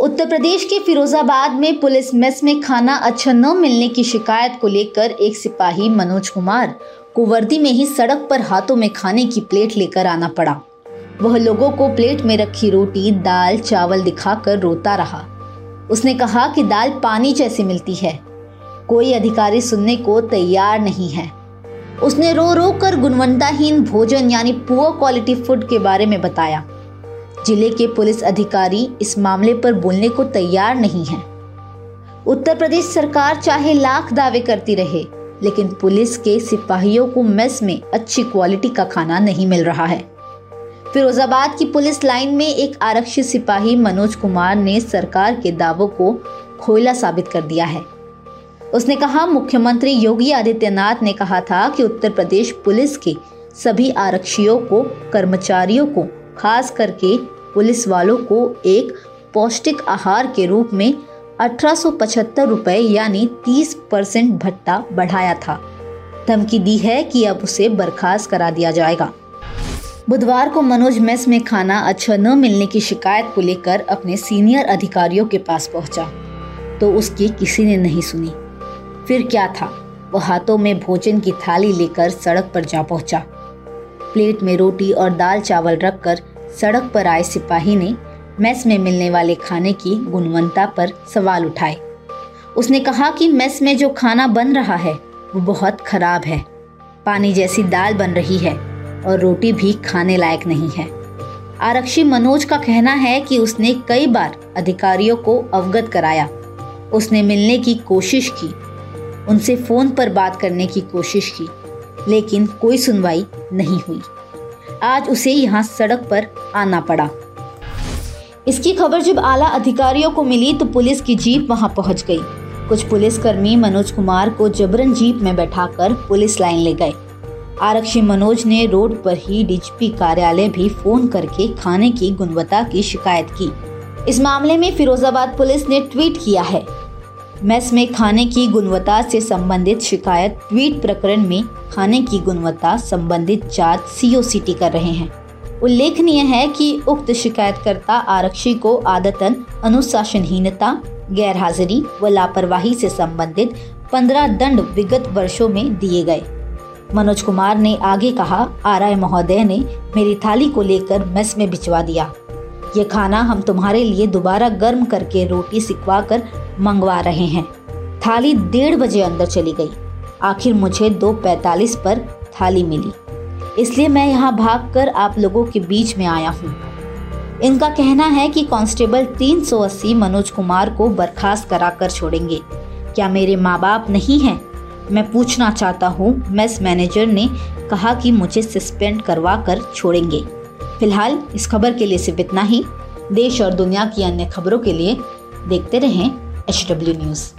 उत्तर प्रदेश के फिरोजाबाद में police mess में खाना अच्छा न मिलने की शिकायत को लेकर एक सिपाही, मनोज कुमार, को वर्दी में ही सड़क पर हाथों में खाने की प्लेट लेकर आना पड़ा। वह लोगों को प्लेट में रखी रोटी, दाल, चावल दिखाकर रोता रहा। उसने कहा कि दाल पानी जैसी मिलती है। कोई अधिकारी सुनने को तैयार नहीं है। उसने रो रो कर गुणवत्ताहीन भोजन यानी पुअर क्वालिटी फ़ूड के बारे में बताया। ज़िले के पुलिस अधिकारी इस मामले पर बोलने को तैयार नहीं है। उत्तर प्रदेश सरकार चाहे लाख दावे करती रहे, लेकिन पुलिस के सिपाहियों को मेस में अच्छी क्वालिटी का खाना नहीं मिल रहा है। फिरोजाबाद की पुलिस लाइन में एक आरक्षित सिपाही मनोज कुमार ने सरकार के दावों को खोला साबित कर दिया है। उसने कहा, मुख्यमंत्री योगी आदित्यनाथ ने कहा था कि उत्तर प्रदेश पुलिस के सभी आरक्षियों को, कर्मचारियों को, खास करके पुलिस वालों को एक पौष्टिक आहार के रूप में अठारह रुपए यानी 30 परसेंट भत्ता बढ़ाया था। धमकी दी है कि अब उसे बर्खास्त करा दिया जाएगा। बुधवार को मनोज मेस में खाना अच्छा न मिलने की शिकायत को लेकर अपने सीनियर अधिकारियों के पास पहुँचा तो उसकी किसी ने नहीं सुनी। फिर क्या था? वह हाथों में भोजन की थाली लेकर सड़क पर जा पहुँचा। प्लेट में रोटी और दाल चावल रखकर सड़क पर आए सिपाही ने मेस में मिलने वाले खाने की गुणवत्ता पर सवाल उठाए। उसने कहा कि मेस में जो खाना बन रहा है, वो बहुत खराब है। पानी जैसी दाल बन रही है और रोटी भी खाने लायक नहीं है। आरक्षी मनोज का कहना है कि उसने कई बार अधिकारियों को अवगत कराया। उसने मिलने की कोशिश की, उनसे फ़ोन पर बात करने की कोशिश की, लेकिन कोई सुनवाई नहीं हुई। आज उसे यहाँ सड़क पर आना पड़ा। इसकी खबर जब आला अधिकारियों को मिली तो पुलिस की जीप वहाँ पहुँच गई। कुछ पुलिसकर्मी मनोज कुमार को जबरन जीप में बैठाकर पुलिस लाइन ले गए। आरक्षी मनोज ने रोड पर ही डीजीपी कार्यालय भी फ़ोन करके खाने की गुणवत्ता की शिकायत की। इस मामले में फिरोजाबाद पुलिस ने ट्वीट किया है। मेस में खाने की गुणवत्ता से संबंधित शिकायत ट्वीट प्रकरण में खाने की गुणवत्ता संबंधित जाँच सीओसीटी कर रहे हैं। उल्लेखनीय है कि उक्त शिकायतकर्ता आरक्षी को आदतन, अनुशासनहीनता गैर हाजिरी व लापरवाही से संबंधित पंद्रह दंड विगत वर्षों में दिए गए। मनोज कुमार ने आगे कहा आर महोदय ने मेरी थाली को लेकर मेस में भिजवा दिया। ये खाना हम तुम्हारे लिए दोबारा गर्म करके रोटी सिकवा कर मंगवा रहे हैं। थाली डेढ़ बजे अंदर चली गई। आखिर मुझे दो पैतालीस पर थाली मिली। इसलिए मैं यहाँ भाग कर आप लोगों के बीच में आया हूँ। इनका कहना है कि कांस्टेबल 380 मनोज कुमार को बर्खास्त कराकर छोड़ेंगे। क्या मेरे माँ बाप नहीं हैं? मैं पूछना चाहता हूँ, मेस मैनेजर ने कहा कि मुझे सस्पेंड करवा कर छोड़ेंगे। फ़िलहाल इस खबर के लिए सिर्फ़ इतना ही। देश और दुनिया की अन्य खबरों के लिए देखते रहें। HW News.